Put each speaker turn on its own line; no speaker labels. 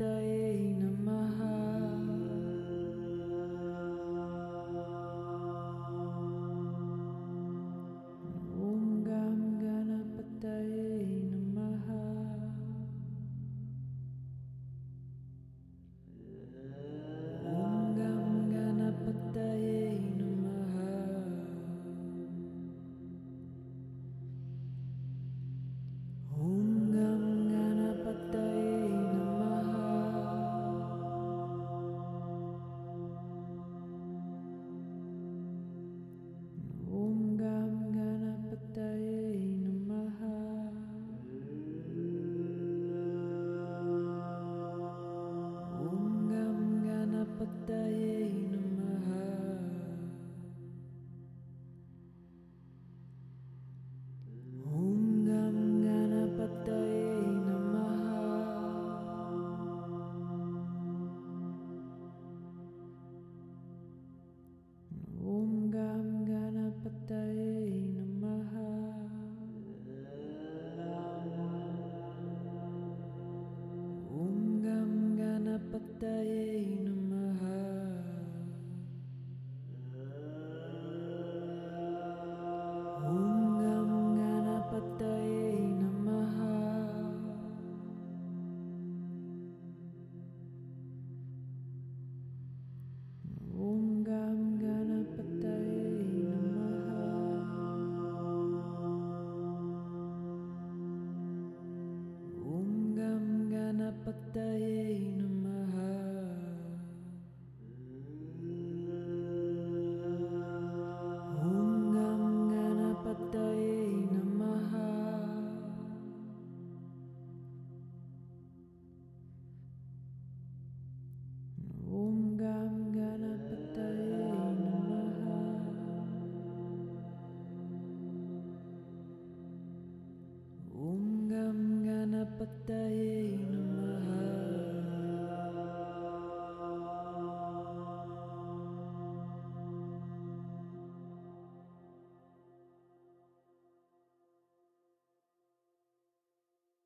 the Namaha